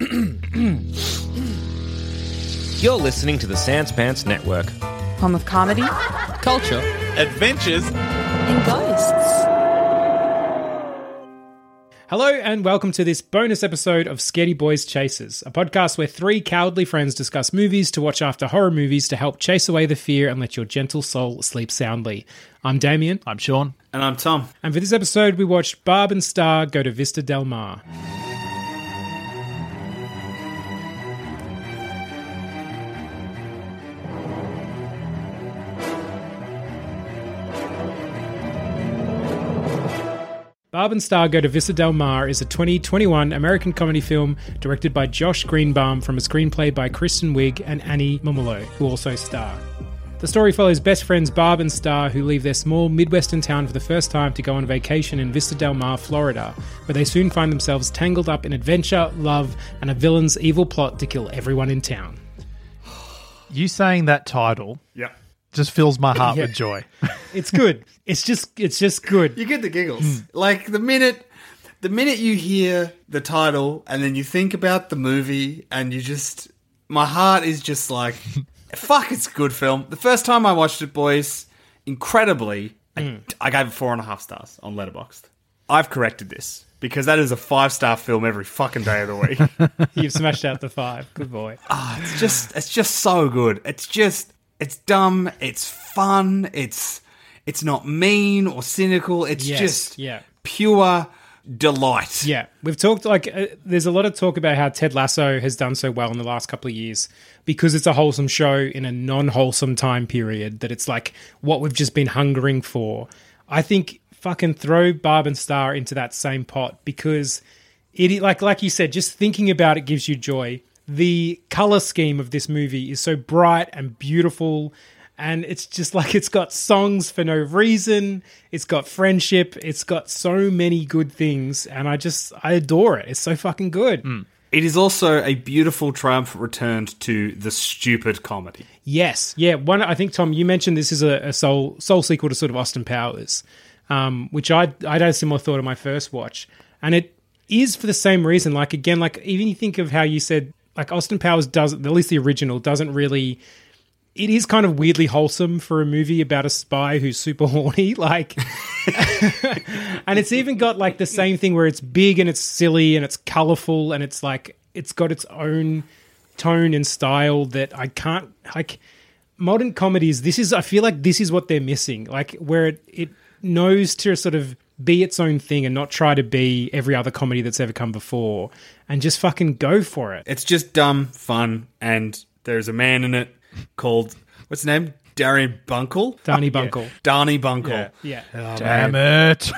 You're listening to the Sans Pants Network. Home of comedy Culture. Adventures. and ghosts. Hello and welcome to this bonus episode of Scaredy Boys Chasers, a podcast where three cowardly friends discuss movies to watch after horror movies to help chase away the fear and let your gentle soul sleep soundly. I'm Damien, I'm Sean. And I'm Tom. and for this episode we watched Barb and Star go to Vista Del Mar. Barb and Star Go to Vista Del Mar is a 2021 American comedy film directed by Josh Greenbaum from a screenplay by Kristen Wiig and Annie Mumolo, who also star. The story follows best friends Barb and Star who leave their small Midwestern town for the first time to go on vacation in Vista Del Mar, Florida, where they soon find themselves tangled up in adventure, love, and a villain's evil plot to kill everyone in town. You saying that title Yeah. Just fills my heart with joy. It's good. it's just it's just good. You get the giggles. Like the minute the minute you hear the title and then you think about the movie and you just my heart is just like fuck it's a good film. The first time I watched it, boys, incredibly I, I gave it four and a half stars on Letterboxd. I've corrected this because that is a five star film every fucking day of the week. You've smashed out the five. Good boy. Ah, it's just it's just so good. It's just it's dumb, it's fun, it's it's not mean or cynical. It's Yes, just yeah. pure delight. Yeah, we've talked like uh, there's a lot of talk about how Ted Lasso has done so well in the last couple of years because it's a wholesome show in a non-wholesome time period that it's like what we've just been hungering for. I think fucking throw Barb and Star into that same pot because it like like you said just thinking about it gives you joy. The color scheme of this movie is so bright and beautiful and it's just like it's got songs for no reason it's got friendship it's got so many good things and i just i adore it. It's so fucking good. It is also a beautiful triumphant return to the stupid comedy. yes. Yeah one i think tom you mentioned this is a, a soul soul sequel to sort of austin powers um, which i i had a similar thought on my first watch and it is for the same reason. Like again like even you think of how you said like austin powers doesn't, at least the original doesn't really it is kind of weirdly wholesome for a movie about a spy who's super horny like and it's even got like the same thing where it's big and it's silly and it's colorful and it's like it's got its own tone and style that I can't like modern comedies this is I feel like this is what they're missing. Like where it, it knows to sort of be its own thing and not try to be every other comedy that's ever come before and just fucking go for it It's just dumb, fun, and there's a man in it called what's his name? Darian Bunkle? Danny Bunkle Darnie Bunkle. yeah oh, Damn it.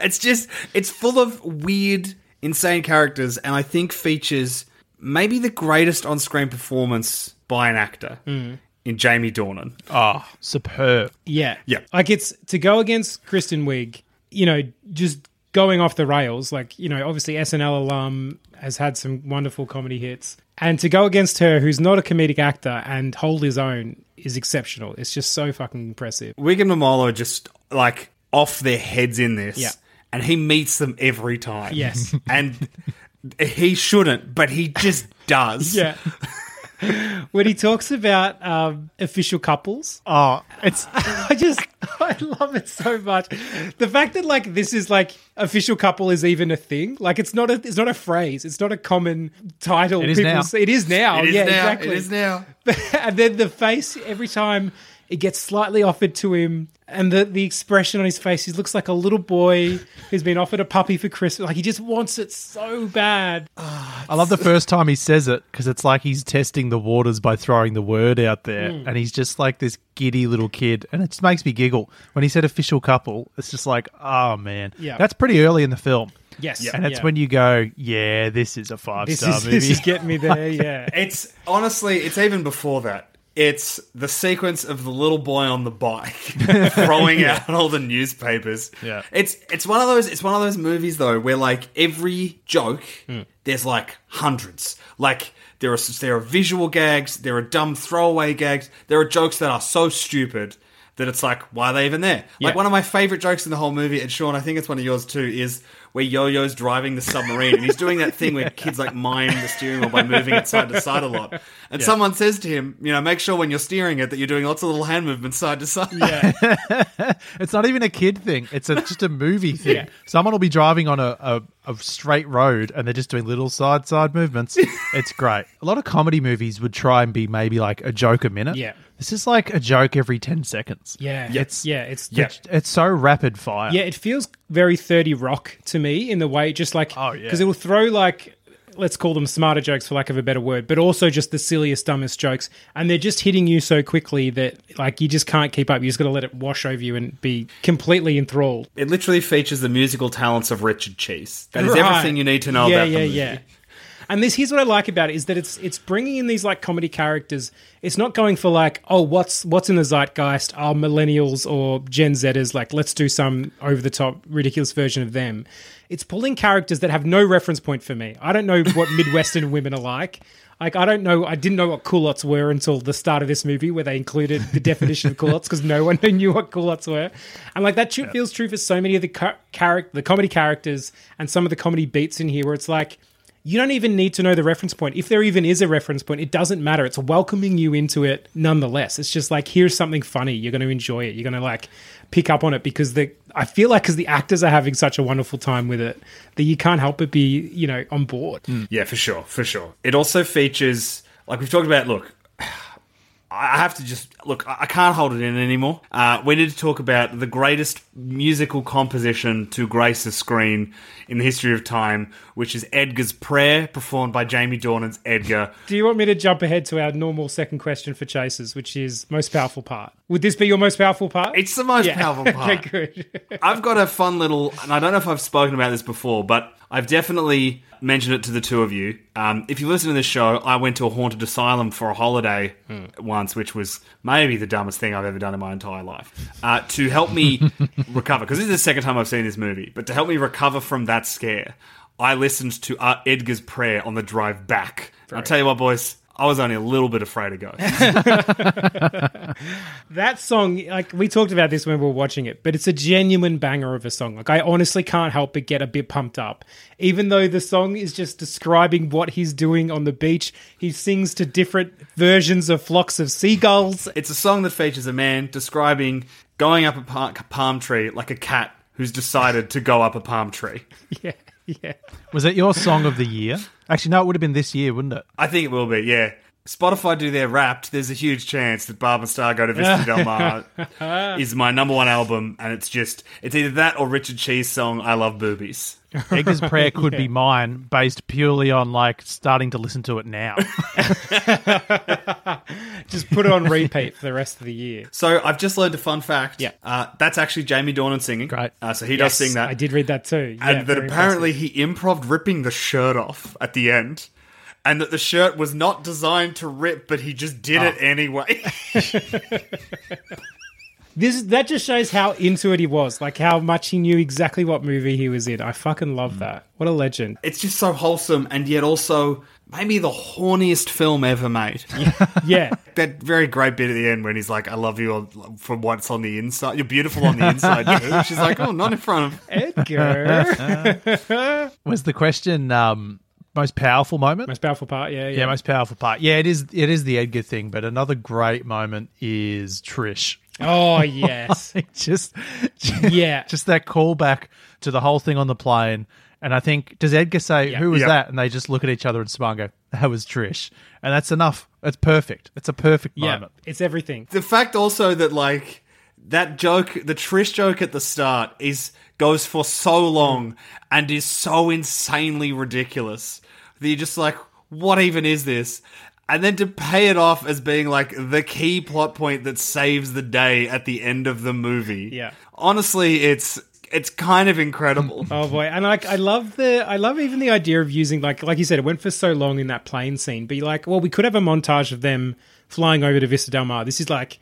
It's just it's full of weird, insane characters, and I think features maybe the greatest on-screen performance by an actor mm. In Jamie Dornan. oh, superb. Yeah. Yeah. Like it's to go against Kristen Wiig, you know, just going off the rails. Like, you know, obviously SNL alum has had some wonderful comedy hits. And to go against her, who's not a comedic actor, and hold his own is exceptional. It's just so fucking impressive. Wiig and Mumolo are just like off their heads in this, Yeah. and he meets them every time. Yes. and he shouldn't, but he just does. Yeah. when he talks about um, official couples, Oh, it's I just I love it so much. The fact that like this is like official couple is even a thing. Like it's not a it's not a phrase. It's not a common title. It is people now. say- It is now. It is yeah, now. exactly. It is now. and then the face every time it gets slightly offered to him, and the the expression on his face, he looks like a little boy who's been offered a puppy for Christmas. Like he just wants it so bad. I love the first time he says it because it's like he's testing the waters by throwing the word out there, Hmm. and he's just like this giddy little kid, and it just makes me giggle when he said official couple. It's just like, oh man, Yeah. that's pretty early in the film, Yes, and it's yeah. when you go, yeah, this is a five this star is movie. this is getting me there. Yeah, It's honestly, it's even before that. It's the sequence of the little boy on the bike throwing out all the newspapers. Yeah. It's it's one of those it's one of those movies though where like every joke Hmm. there's like hundreds. Like there are there are visual gags, there are dumb throwaway gags, there are jokes that are so stupid that it's like why are they even there? Like one of my favorite jokes in the whole movie, and Sean, I think it's one of yours too, is where Yo-Yo's driving the submarine and he's doing that thing where kids like mine the steering wheel by moving it side to side a lot. And someone says to him, you know, make sure when you're steering it that you're doing lots of little hand movements side to side. Yeah. it's not even a kid thing. It's a, just a movie thing. Yeah. Someone will be driving on a, a, a straight road and they're just doing little side side movements. it's great. A lot of comedy movies would try and be maybe like a joke a minute. Yeah. This is like a joke every 10 seconds. yeah, It's, yeah. It's it's, it's so rapid fire. Yeah, it feels very 30 Rock to me in the way, just like, Oh, yeah. Because it will throw, like, let's call them smarter jokes for lack of a better word, but also just the silliest, dumbest jokes. And they're just hitting you so quickly that, like, you just can't keep up. You just got to let it wash over you and be completely enthralled. It literally features the musical talents of Richard Cheese. That is Right. everything you need to know yeah, about yeah, the movie. yeah. And this here's what I like about it is that it's it's bringing in these like comedy characters. It's not going for like oh what's what's in the zeitgeist are millennials or Gen Zers like let's do some over the top ridiculous version of them. It's pulling characters that have no reference point for me. I don't know what Midwestern women are like. Like I don't know. I didn't know what culottes were until the start of this movie, where they included the definition of culottes because no one knew what culottes were. And like that tr- feels true for so many of the char- character, the comedy characters, and some of the comedy beats in here, where it's like you don't even need to know the reference point. If there even is a reference point, it doesn't matter. It's welcoming you into it nonetheless. It's just like here's something funny. You're going to enjoy it. You're going to like pick up on it because the I feel like because the actors are having such a wonderful time with it that you can't help but be you know on board. Yeah, for sure, for sure. It also features, like we've talked about. Look, I have to just look. I can't hold it in anymore. Uh, we need to talk about the greatest musical composition to grace a screen in the history of time, which is Edgar's Prayer, performed by Jamie Dornan's Edgar. Do you want me to jump ahead to our normal second question for chasers, which is most powerful part? Would this be your most powerful part? It's the most Yeah. powerful part. okay, good. I've got a fun little, and I don't know if I've spoken about this before, but I've definitely mentioned it to the two of you. Um, if you listen to this show, I went to a haunted asylum for a holiday once, which was maybe the dumbest thing I've ever done in my entire life. Uh, to help me recover, because this is the second time I've seen this movie, but to help me recover from that scare, I listened to uh, Edgar's Prayer on the drive back. I'll tell you what, boys. I was only a little bit afraid of ghosts. That song, like we talked about this when we were watching it, but it's a genuine banger of a song. Like I honestly can't help but get a bit pumped up. Even though the song is just describing what he's doing on the beach, he sings to different versions of flocks of seagulls. It's a song that features a man describing going up a pa- palm tree like a cat who's decided to go up a palm tree. Yeah, yeah. Was it your song of the year? Actually, no, it would have been this year, wouldn't it? I think it will be, yeah. Spotify do their Wrapped. There's a huge chance that Barb and Star Go to Vista Del Mar is my number one album, and it's just it's either that or Richard Cheese song "I Love Boobies." Edgar's Prayer could be mine based purely on like starting to listen to it now. Just put it on repeat for the rest of the year. So I've just learned a fun fact. Yeah. uh, that's actually Jamie Dornan singing. Great. Uh, so he does sing that. I did read that too. Yeah, and that very apparently he improv ripping the shirt off at the end. And that the shirt was not designed to rip, but he just did it anyway. This that just shows how into it he was, like how much he knew exactly what movie he was in. I fucking love that. What a legend. it's just so wholesome and yet also maybe the horniest film ever made. Yeah. that very great bit at the end when he's like, "I love you on- for what's on the inside. You're beautiful on the inside." too." She's like, "Oh, not in front of." Edgar. Was the question um, most powerful moment? Most powerful part, yeah, yeah. Yeah, most powerful part. Yeah, it is. It is the Edgar thing, but another great moment is Trish Oh yes, just Yeah. just that callback to the whole thing on the plane. And I think does Edgar say Yeah. who was Yeah. that? And they just look at each other and smile and go, "That was Trish," and that's enough. It's perfect. It's a perfect yeah, moment. it's everything. The fact also that like that joke, the Trish joke at the start is goes for so long and is so insanely ridiculous that you're just like, what even is this? And then to pay it off as being like the key plot point that saves the day at the end of the movie. Yeah. Honestly, it's it's kind of incredible. Oh boy, and like I love the I love even the idea of using like like you said, it went for so long in that plane scene. But you're like, well, we could have a montage of them flying over to Vista Del Mar. This is like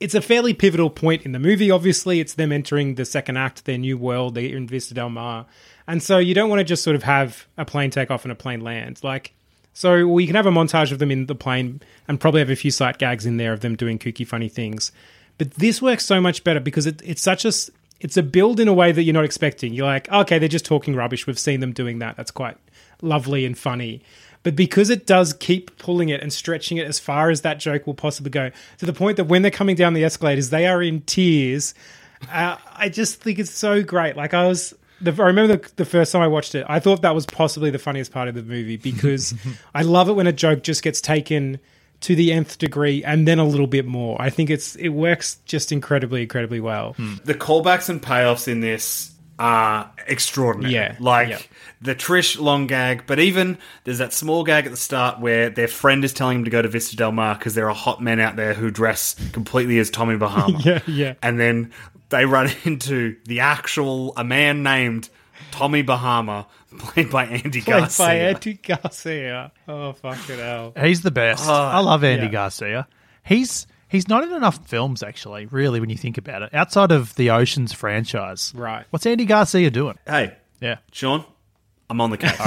it's a fairly pivotal point in the movie. Obviously, it's them entering the second act, their new world. They're in Vista Del Mar, and so you don't want to just sort of have a plane take off and a plane land. Like, so you can have a montage of them in the plane and probably have a few sight gags in there of them doing kooky, funny things. But this works so much better because it, it's such a it's a build in a way that you're not expecting. You're like, okay, they're just talking rubbish. We've seen them doing that. That's quite lovely and funny. But because it does keep pulling it and stretching it as far as that joke will possibly go, to the point that when they're coming down the escalators, they are in tears. Uh, I just think it's so great. Like I was, the, I remember the, the first time I watched it, I thought that was possibly the funniest part of the movie because I love it when a joke just gets taken to the nth degree and then a little bit more. I think it's it works just incredibly, incredibly well. the callbacks and payoffs in this are extraordinary. Yeah, Like yeah. the Trish long gag, but even there's that small gag at the start where their friend is telling them to go to Vista Del Mar because there are hot men out there who dress completely as Tommy Bahama. Yeah, yeah. And then they run into the actual a man named Tommy Bahama, played by Andy Played Garcia. by Andy Garcia. Oh fucking hell! He's the best. Oh, I love Andy yeah. Garcia. He's he's not in enough films actually. Really, when you think about it, outside of the Ocean's franchise, Right. What's Andy Garcia doing? Hey, Yeah, Sean, I'm on the case.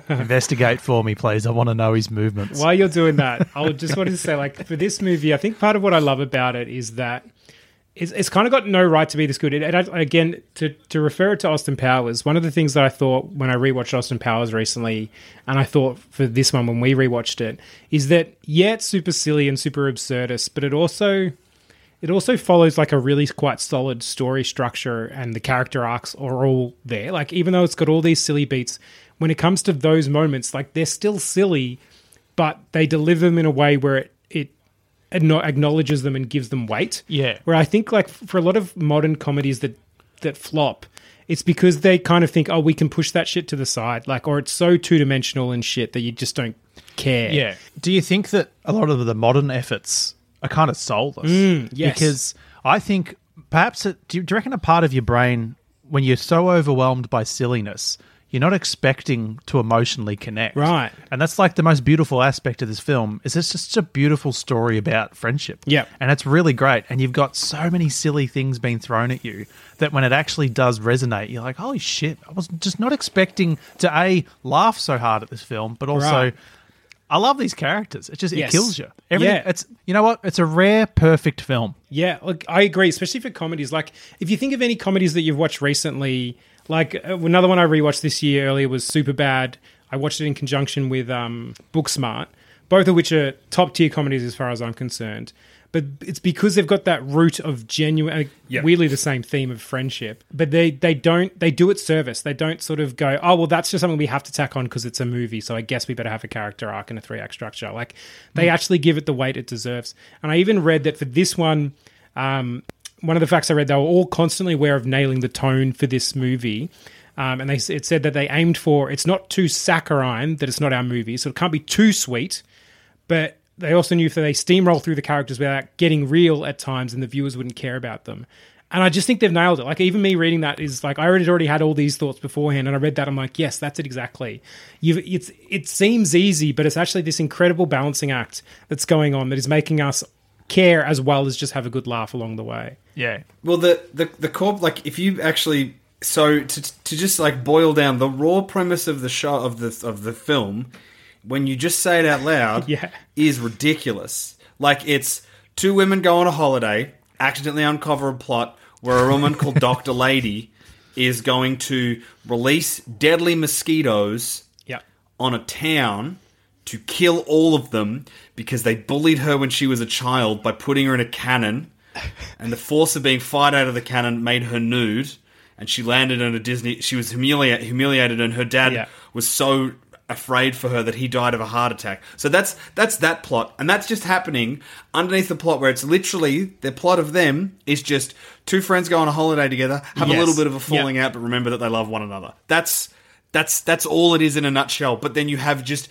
investigate for me, please. I want to know his movements. While you're doing that, I would just wanted to say, like, for this movie, I think part of what I love about it is that it's, it's kind of got no right to be this good. And again, to, to refer it to Austin Powers, one of the things that I thought when I rewatched Austin Powers recently, and I thought for this one when we rewatched it, is that yeah, it's super silly and super absurdist, but it also it also follows like a really quite solid story structure and the character arcs are all there like even though it's got all these silly beats when it comes to those moments like they're still silly but they deliver them in a way where it, it acknowledges them and gives them weight Yeah. where i think like for a lot of modern comedies that that flop it's because they kind of think oh we can push that shit to the side like or it's so two-dimensional and shit that you just don't care Yeah. Do you think that a lot of the modern efforts are kind of soulless? Mm, yes. Because I think perhaps it, do, you, do you reckon a part of your brain, when you're so overwhelmed by silliness, you're not expecting to emotionally connect? Right. And that's like the most beautiful aspect of this film is it's just a beautiful story about friendship. Yeah. And it's really great. And you've got so many silly things being thrown at you that when it actually does resonate, you're like, holy shit, I was just not expecting to A, laugh so hard at this film, but also Right. I love these characters. It just Yes. it kills you. Everything Yeah. it's you know what? It's a rare perfect film. Yeah, look, I agree, especially for comedies. Like, if you think of any comedies that you've watched recently, like uh, another one I rewatched this year earlier was Super Bad. I watched it in conjunction with um, Booksmart, both of which are top tier comedies as far as I'm concerned. But it's because they've got that root of genuine, Yeah. weirdly the same theme of friendship. But they they don't they do it service. They don't sort of go, oh well, that's just something we have to tack on because it's a movie. So I guess we better have a character arc and a three act structure. Like they actually give it the weight it deserves. And I even read that for this one, um, one of the facts I read, they were all constantly aware of nailing the tone for this movie. Um, and they it said that they aimed for it's not too saccharine that it's not our movie, so it can't be too sweet, but they also knew if they steamroll through the characters without getting real at times, and the viewers wouldn't care about them. And I just think they've nailed it. Like even me reading that is like I already already had all these thoughts beforehand, and I read that I'm like, yes, that's it exactly. You, it's it seems easy, but it's actually this incredible balancing act that's going on that is making us care as well as just have a good laugh along the way. Yeah. Well, the the the core like if you actually so to to just like boil down the raw premise of the show of the of the film, when you just say it out loud, Yeah. is ridiculous. Like it's two women go on a holiday, accidentally uncover a plot where a woman called Doctor Lady is going to release deadly mosquitoes Yeah. on a town to kill all of them because they bullied her when she was a child by putting her in a cannon and the force of being fired out of the cannon made her nude, and she landed on a Disney. She was humilia- humiliated, and her dad Yeah. was so afraid for her that he died of a heart attack. So that's that's that plot, and that's just happening underneath the plot where it's literally the plot of them is just two friends go on a holiday together, have a little bit of a Yep. falling out, but remember that they love one another. That's that's that's all it is in a nutshell. But then you have just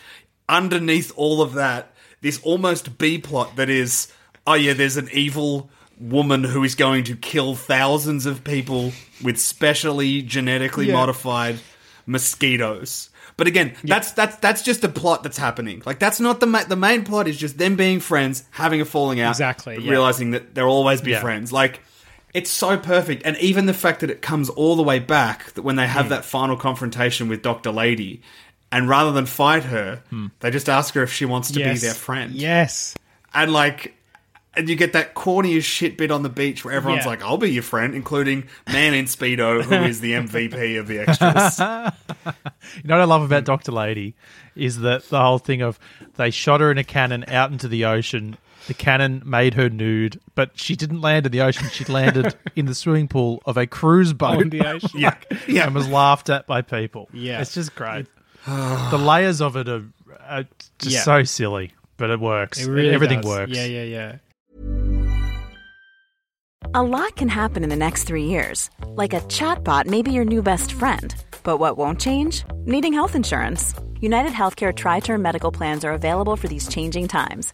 underneath all of that this almost B plot that is, oh yeah, there's an evil woman who is going to kill thousands of people with specially genetically Yeah. modified mosquitoes. But again, that's that's that's just a plot that's happening. Like that's not the ma- the main plot is just them being friends, having a falling out, Exactly, yeah. realizing that they'll always be Yeah. friends. Like it's so perfect, and even the fact that it comes all the way back that when they have hmm. that final confrontation with Doctor Lady, and rather than fight her, they just ask her if she wants to Hmm. Yes. be their friend. Yes. and like. And you get that corny as shit bit on the beach where everyone's Yeah. like, "I'll be your friend," including Man in Speedo, who is the MVP of the extras. You know what I love about Doctor Lady is that the whole thing of they shot her in a cannon out into the ocean. The cannon made her nude, but she didn't land in the ocean. She landed in the swimming pool of a cruise boat. On the ocean. yeah, yeah. and was laughed at by people. Yeah. it's just great. the layers of it are, are just Yeah. so silly, but it works. It really Everything does. works. Yeah, yeah, yeah. A lot can happen in the next three years. Like a chatbot may be your new best friend. But what won't change? Needing health insurance. United Healthcare TriTerm Medical Plans are available for these changing times.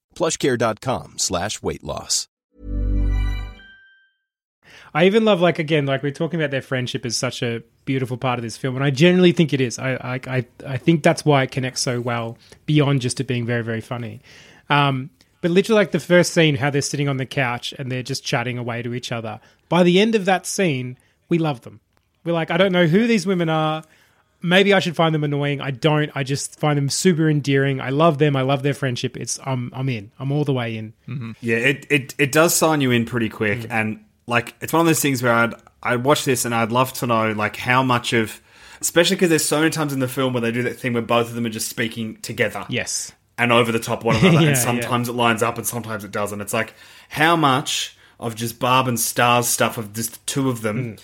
plushcare.com slash weight loss. I even love like again like we're talking about their friendship is such a beautiful part of this film, and I generally think it is. I I I, I think that's why it connects so well beyond just it being very very funny. Um, but literally like the first scene, how they're sitting on the couch and they're just chatting away to each other. By the end of that scene, we love them. We're like, I don't know who these women are. Maybe I should find them annoying. I don't. I just find them super endearing. I love them. I love their friendship. It's I'm I'm in. I'm all the way in. Yeah, it, it, it does sign you in pretty quick, Mm. and like it's one of those things where I'd I'd watch this and I'd love to know like how much of, especially because there's so many times in the film where they do that thing where both of them are just speaking together, Yes. and over the top one another, Yeah, and sometimes it lines up and sometimes it doesn't. It's like how much of just Barb and Star's stuff of just the two of them Mm.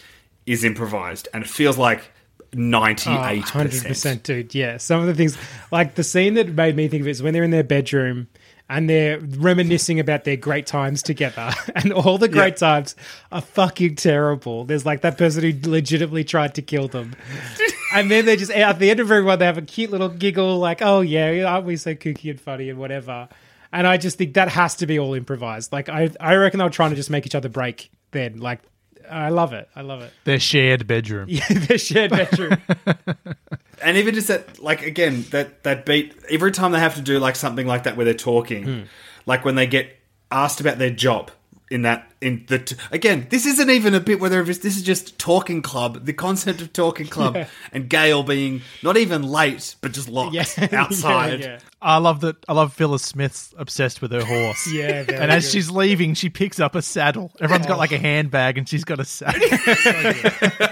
is improvised, and it feels like ninety eight Oh, Hundred percent, dude. Yeah, some of the things, like the scene that made me think of it is when they're in their bedroom and they're reminiscing about their great times together, and all the great times are fucking terrible. There's like that person who legitimately tried to kill them, and then they just at the end of everyone they have a cute little giggle, like, "Oh yeah, aren't we so kooky and funny and whatever." And I just think that has to be all improvised. Like I, I reckon they were trying to just make each other break. Then, like, I love it. I love it. Their shared bedroom. Yeah, their shared bedroom. and even just that like again that that beat every time they have to do like something like that where they're talking Hmm. like when they get asked about their job in that in the t- again this isn't even a bit where they're this is just talking club the concept of talking club Yeah. and gail being not even late but just locked Yeah. outside Yeah, yeah. I love that. I love Phyllis Smith's obsessed with her horse. Yeah, very and as good. she's leaving, she picks up a saddle. Everyone's got like a handbag, and she's got a saddle.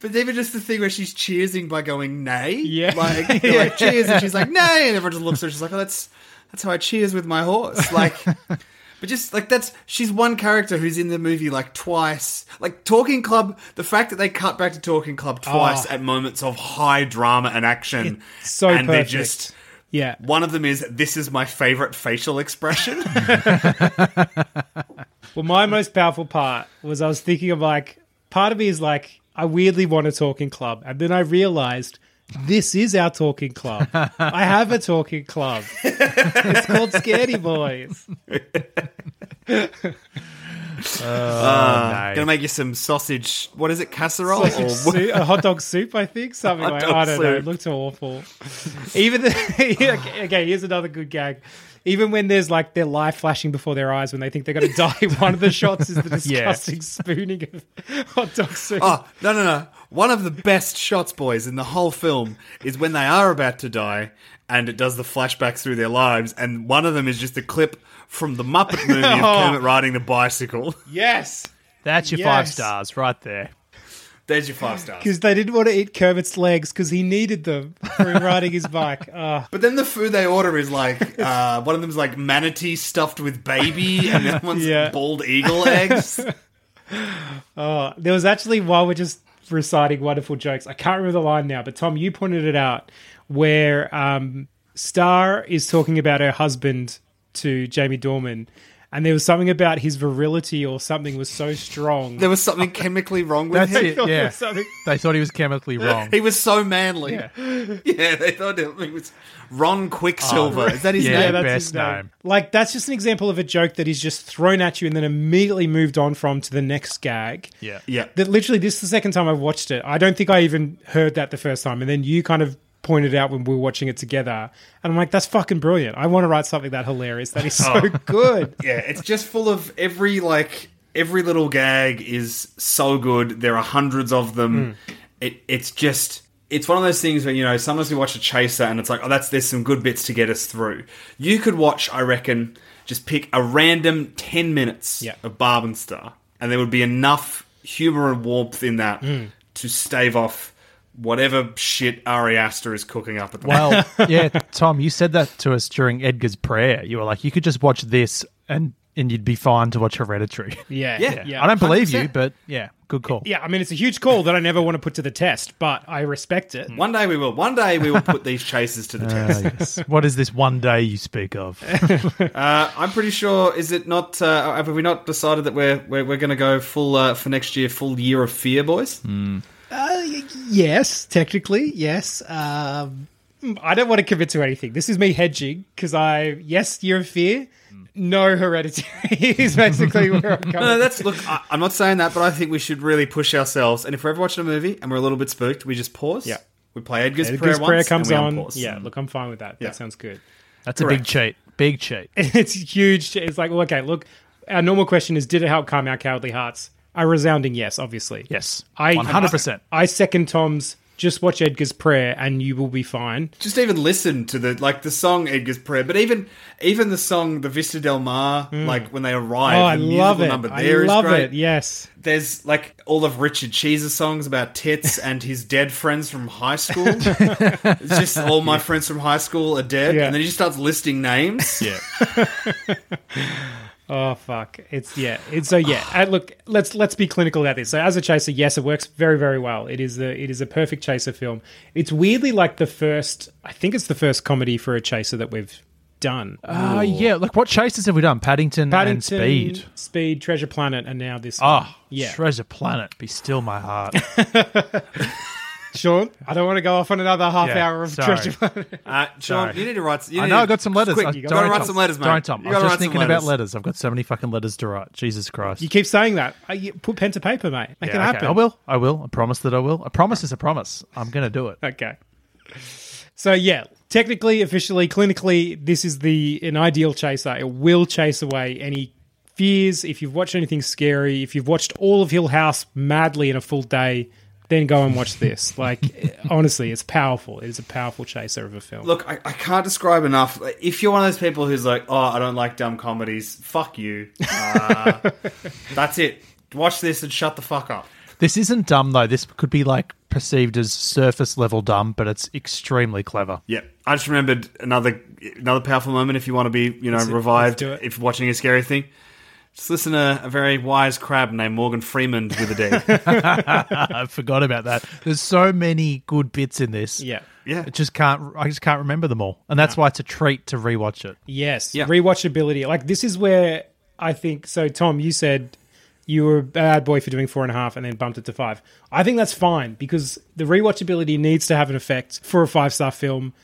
but even just the thing where she's cheersing by going nay Yeah. like you're like cheers and she's like nay and everyone just looks at her she's like oh that's that's how I cheers with my horse like But just like that's she's one character who's in the movie like twice. Like Talking Club, the fact that they cut back to Talking Club ah. twice Oh. at moments of high drama and action, so and they're perfect. just Yeah. one of them is this is my favorite facial expression. Well, my most powerful part was I was thinking of like, part of me is like, I weirdly want a talking club. And then I realized this is our talking club. I have a talking club. it's called Scaredy Boys. Uh, Gonna make you some sausage. What is it, casserole? Sausage or soup, a hot dog soup, I think. Something like I don't know. It soup. looked awful. Even the, okay, here's another good gag. Even when there's like their life flashing before their eyes when they think they're to die, one of the shots is the disgusting spooning of hot dog soup. Oh, no, no, no. One of the best shots, boys, in the whole film is when they are about to die and it does the flashbacks through their lives. And one of them is just a clip from the Muppet movie of Oh. Kermit riding the bicycle. Yes. That's your five Yes. stars right there. There's your five stars. Because they didn't want to eat Kermit's legs because he needed them for him riding his bike. Oh, But then the food they order is like, uh, one of them's like manatee stuffed with baby, and the other one's Yeah. bald eagle eggs. oh, there was actually, while we're just reciting wonderful jokes, I can't remember the line now, but Tom, you pointed it out where um, Star is talking about her husband to Jamie Dornan. And there was something about his virility or something was so strong. There was something chemically wrong with That's him. it. Yeah, something- they thought he was chemically wrong. He was so manly. Yeah. Yeah, they thought it was Ron Quicksilver. Oh, is that his Yeah. name? that's best his name. name. Like that's just an example of a joke that is just thrown at you and then immediately moved on from to the next gag. Yeah. Yeah. that literally this is the second time I've watched it. I don't think I even heard that the first time, and then you kind of pointed out when we were watching it together, and I'm like, that's fucking brilliant. I want to write something that hilarious. That is so oh. good. Yeah, it's just full of every like every little gag is so good. There are hundreds of them. Hmm. It it's just it's one of those things where you know sometimes we watch a chaser and it's like oh that's there's some good bits to get us through. You could watch I reckon just pick a random ten minutes Yeah. of Barb and Star and there would be enough humor and warmth in that hmm. to stave off whatever shit Ari Aster is cooking up at the moment. Well, yeah, Tom, you said that to us during Edgar's prayer. You were like, you could just watch this and and you'd be fine to watch Hereditary. Yeah, Yeah. yeah. I don't believe you, 100%. but yeah, good call. Yeah, I mean, it's a huge call that I never want to put to the test, but I respect it. One day we will. One day we will put these chases to the test. Ah, yes. What is this one day you speak of? Uh, I'm pretty sure. Is it not? Uh, have we not decided that we're we're, we're going to go full uh, for next year? Full year of fear, boys. Yes, technically, yes. Um, I don't want to commit to anything. This is me hedging because I, yes, Year of Fear, no Hereditary is basically where I'm No, going. no, that's look. I, I'm not saying that, but I think we should really push ourselves. And if we're ever watching a movie and we're a little bit spooked, we just pause. Yeah. We play Edgar's, Edgar's prayer, prayer once, comes and we on. unpause. Yeah, look, I'm fine with that. Yeah. That sounds good. That's a big cheat. Big cheat. It's huge. It's like, well, okay, look, our normal question is, did it help calm our cowardly hearts? A resounding yes, obviously. Yes. I 100%. I, I second Tom's. Just watch Edgar's prayer, and you will be fine. Just even listen to the like the song Edgar's prayer, but even even the song the Vista Del Mar, mm. like when they arrive. oh, I the love it. Number I there is love great. it. Yes. There's like all of Richard Cheese's songs about tits and his dead friends from high school. it's just all my friends from high school are dead, Yeah. and then he just starts listing names. Yeah. Oh fuck! It's yeah. It's so yeah. And look, let's let's be clinical about this. So as a chaser, yes, it works very very well. It is a it is a perfect chaser film. It's weirdly like the first. I think it's the first comedy for a chaser that we've done. Uh, yeah. like what chases have we done? Paddington, Paddington, and Speed. Speed, Treasure Planet, and now this. Oh, one. yeah. Treasure Planet. Be still my heart. Sean, I don't want to go off on another half Yeah, hour of sorry. Treasure Planet. Uh, Sean, Sorry. you need to write. You I need know to- I got some letters. Quick, I- you don't, gotta write Tom. some letters, mate. Don't, Tom. You I was gotta just write some thinking about letters. letters. I've got so many fucking letters to write. Jesus Christ. you keep saying that. Uh, you- Put pen to paper, mate. Make it Yeah, okay. happen. I will. I will. I promise that I will. A promise is a promise. I'm going to do it. Okay. So yeah, technically, officially, clinically, this is the an ideal chaser. It will chase away any fears. If you've watched anything scary, if you've watched all of Hill House madly in a full day, then go and watch this. Like honestly, it's powerful. It is a powerful chaser of a film. Look, I, I can't describe enough. Like, If you're one of those people who's like, "Oh, I don't like dumb comedies," fuck you. Uh, that's it. Watch this and shut the fuck up. This isn't dumb though. This could be like perceived as surface level dumb, but it's extremely clever. Yeah, I just remembered another another powerful moment. If you want to be, you know, Let's revived, let's do it. if watching a scary thing, just listen to a very wise crab named Morgan Freeman with a D. I forgot about that. There's so many good bits in this. Yeah. yeah, It just can't. I just can't remember them all, and that's why it's a treat to rewatch it. Yes. Yeah. Rewatchability. Like this is where I think so Tom, you said you were a bad boy for doing four and a half and then bumped it to five. I think that's fine because the rewatchability needs to have an effect for a five star film.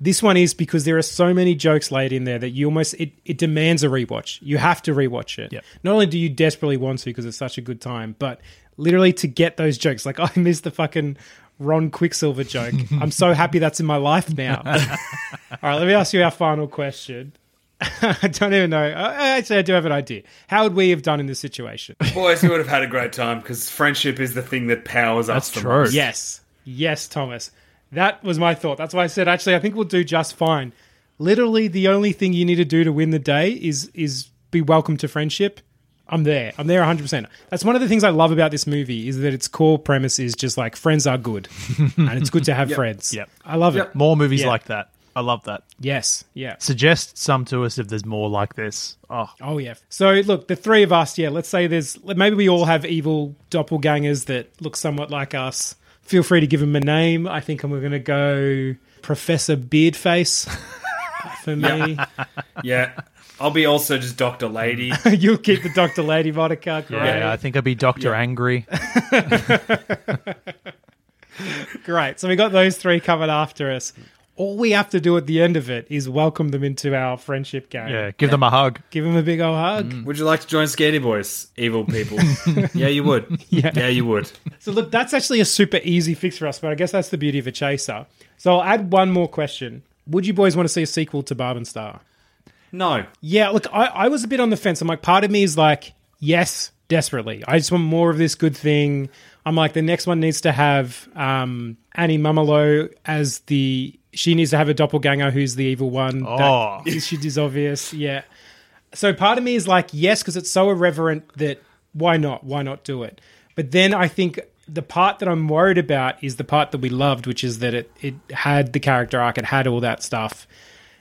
This one is because there are so many jokes laid in there that you almost it, it demands a rewatch. You have to rewatch it. Yep. Not only do you desperately want to because it's such a good time, but literally to get those jokes. Like I missed the fucking Ron Quicksilver joke. I'm so happy that's in my life now. All right, let me ask you our final question. I don't even know. Uh, Actually, I do have an idea. How would we have done in this situation? boys, we would have had a great time because friendship is the thing that powers us. That's the true. most. yes. Yes, Thomas. That was my thought. That's why I said, actually, I think we'll do just fine. Literally, the only thing you need to do to win the day is is be welcome to friendship. I'm there. I'm there 100%. That's one of the things I love about this movie is that its core premise is just like friends are good and it's good to have friends. Yep. I love Yep. it. More movies Yeah. like that. I love that. Yes. Yeah. Suggest some to us if there's more like this. Oh, Oh yeah. So look, the three of us, yeah. Let's say there's maybe we all have evil doppelgangers that look somewhat like us. Feel free to give him a name. I think I'm going to go Professor Beardface for me. Yeah, I'll be also just Doctor Lady. You'll keep the Doctor Lady moniker. Great. yeah. I think I'll be Doctor Angry. Great. So we got those three covered after us. All we have to do at the end of it is welcome them into our friendship game. Yeah. Give them a hug. Give them a big old hug. Would you like to join Scaredy Boys, evil people? yeah, you would. Yeah. you would. So look, that's actually a super easy fix for us, but I guess that's the beauty of a chaser. So I'll add one more question. Would you boys want to see a sequel to Barb and Star? No, Yeah, look, I, I was a bit on the fence. I'm like, part of me is like, yes, desperately. I just want more of this good thing. I'm like, the next one needs to have um, Annie Mumolo as the. She needs to have a doppelganger who's the evil one. Oh. That is, is obvious. Yeah. So part of me is like, yes, because it's so irreverent that why not? Why not do it? But then I think the part that I'm worried about is the part that we loved, which is that it, it had the character arc, it had all that stuff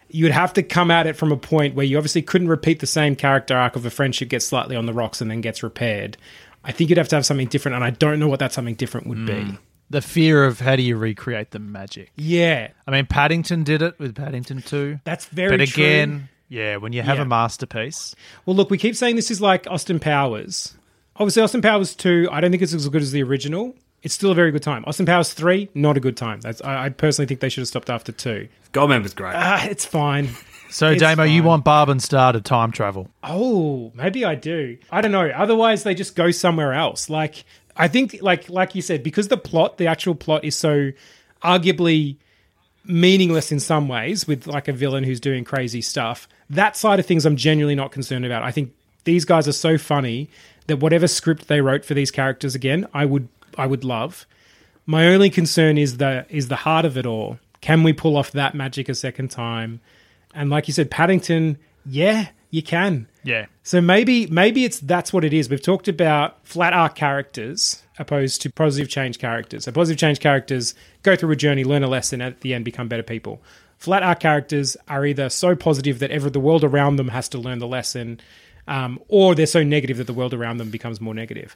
you would have to come at it from a point where you obviously couldn't repeat the same character arc of a friendship gets slightly on the rocks and then gets repaired. I think you'd have to have something different, and I don't know what that something different would be. The fear of how do you recreate the magic? Yeah, I mean, Paddington did it with Paddington 2. that's very but true. again, yeah, when you have Yeah. a masterpiece, Well, look, we keep saying this is like Austin Powers. Obviously, Austin Powers 2, I don't think it's as good as the original. It's still a very good time. Austin Powers 3, not a good time. That's I, I personally think they should have stopped after 2. Goldmember's great. Ah, it's fine. So, It's Damo, you want Barb and Star to time travel? Oh, maybe I do. I don't know. Otherwise, they just go somewhere else. Like I think, like like you said, because the plot, the actual plot, is so arguably meaningless in some ways, with like a villain who's doing crazy stuff. That side of things, I'm genuinely not concerned about. I think these guys are so funny that whatever script they wrote for these characters, again, I would I would love. My only concern is the is the heart of it all. Can we pull off that magic a second time? And like you said, Paddington, yeah, you can. Yeah. So maybe maybe it's that's what it is. We've talked about flat arc characters opposed to positive change characters. So positive change characters go through a journey, learn a lesson, at the end become better people. Flat arc characters are either so positive that ever the world around them has to learn the lesson, um, or they're so negative that the world around them becomes more negative.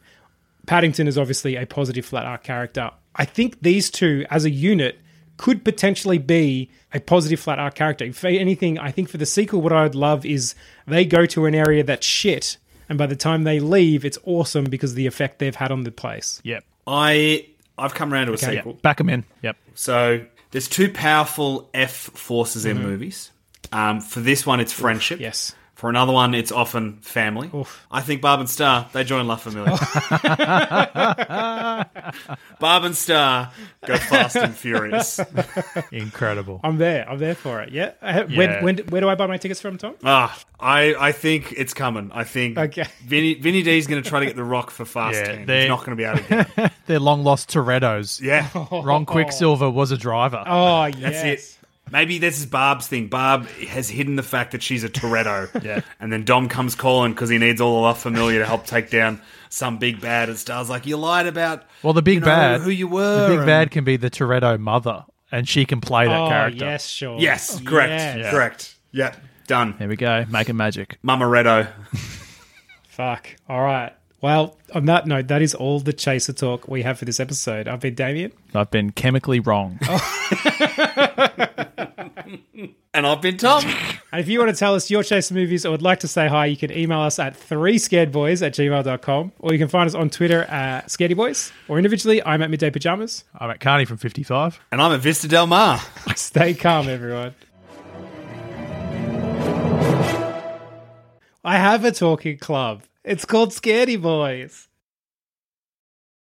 Paddington is obviously a positive flat arc character. I think these two, as a unit, could potentially be a positive flat arc character. If anything, I think for the sequel, what I would love is they go to an area that's shit, and by the time they leave, it's awesome because of the effect they've had on the place. Yep. I I've come around to a sequel. Back them in. Yep. So there's two powerful F forces in movies. Um, for this one, it's friendship. yes. For another one, it's often family. Oof. I think Barb and Star they join La Familia. Barb and Star go fast and furious. Incredible. I'm there. I'm there for it. Yeah. Uh, Yeah. When, when, where do I buy my tickets from, Tom? Ah, I I think it's coming. I think Okay. Vinny Vinny D's going to try to get the Rock for Fast Yeah, 10. they- He's not going to be able to get. it. They're long lost Torettos. Yeah. Ron Quicksilver was a driver. Oh, yes. it. Maybe this is Barb's thing. Barb has hidden the fact that she's a Toretto. Yeah. And then Dom comes calling because he needs all the La Familia to help take down some big bad. And Star's like, you lied about Well, the big you know, bad, who you were. the big and- bad can be the Toretto mother, and she can play that oh, character. yes, sure. Yes, correct. Yes. Correct. Yeah, done. There we go. Making magic. Mamaretto. Fuck. All right. Well, on that note, that is all the chaser talk we have for this episode. I've been Damien. I've been chemically wrong. And I've been Tom. And if you want to tell us your chaser movies or would like to say hi, you can email us at three scaredboys at gmail.com or you can find us on Twitter at scaredyboys or individually, I'm at midday pajamas. I'm at Carney from 55. and I'm at Vista Del Mar. Stay calm, everyone. I have a talking club. It's called Scaredy Boys.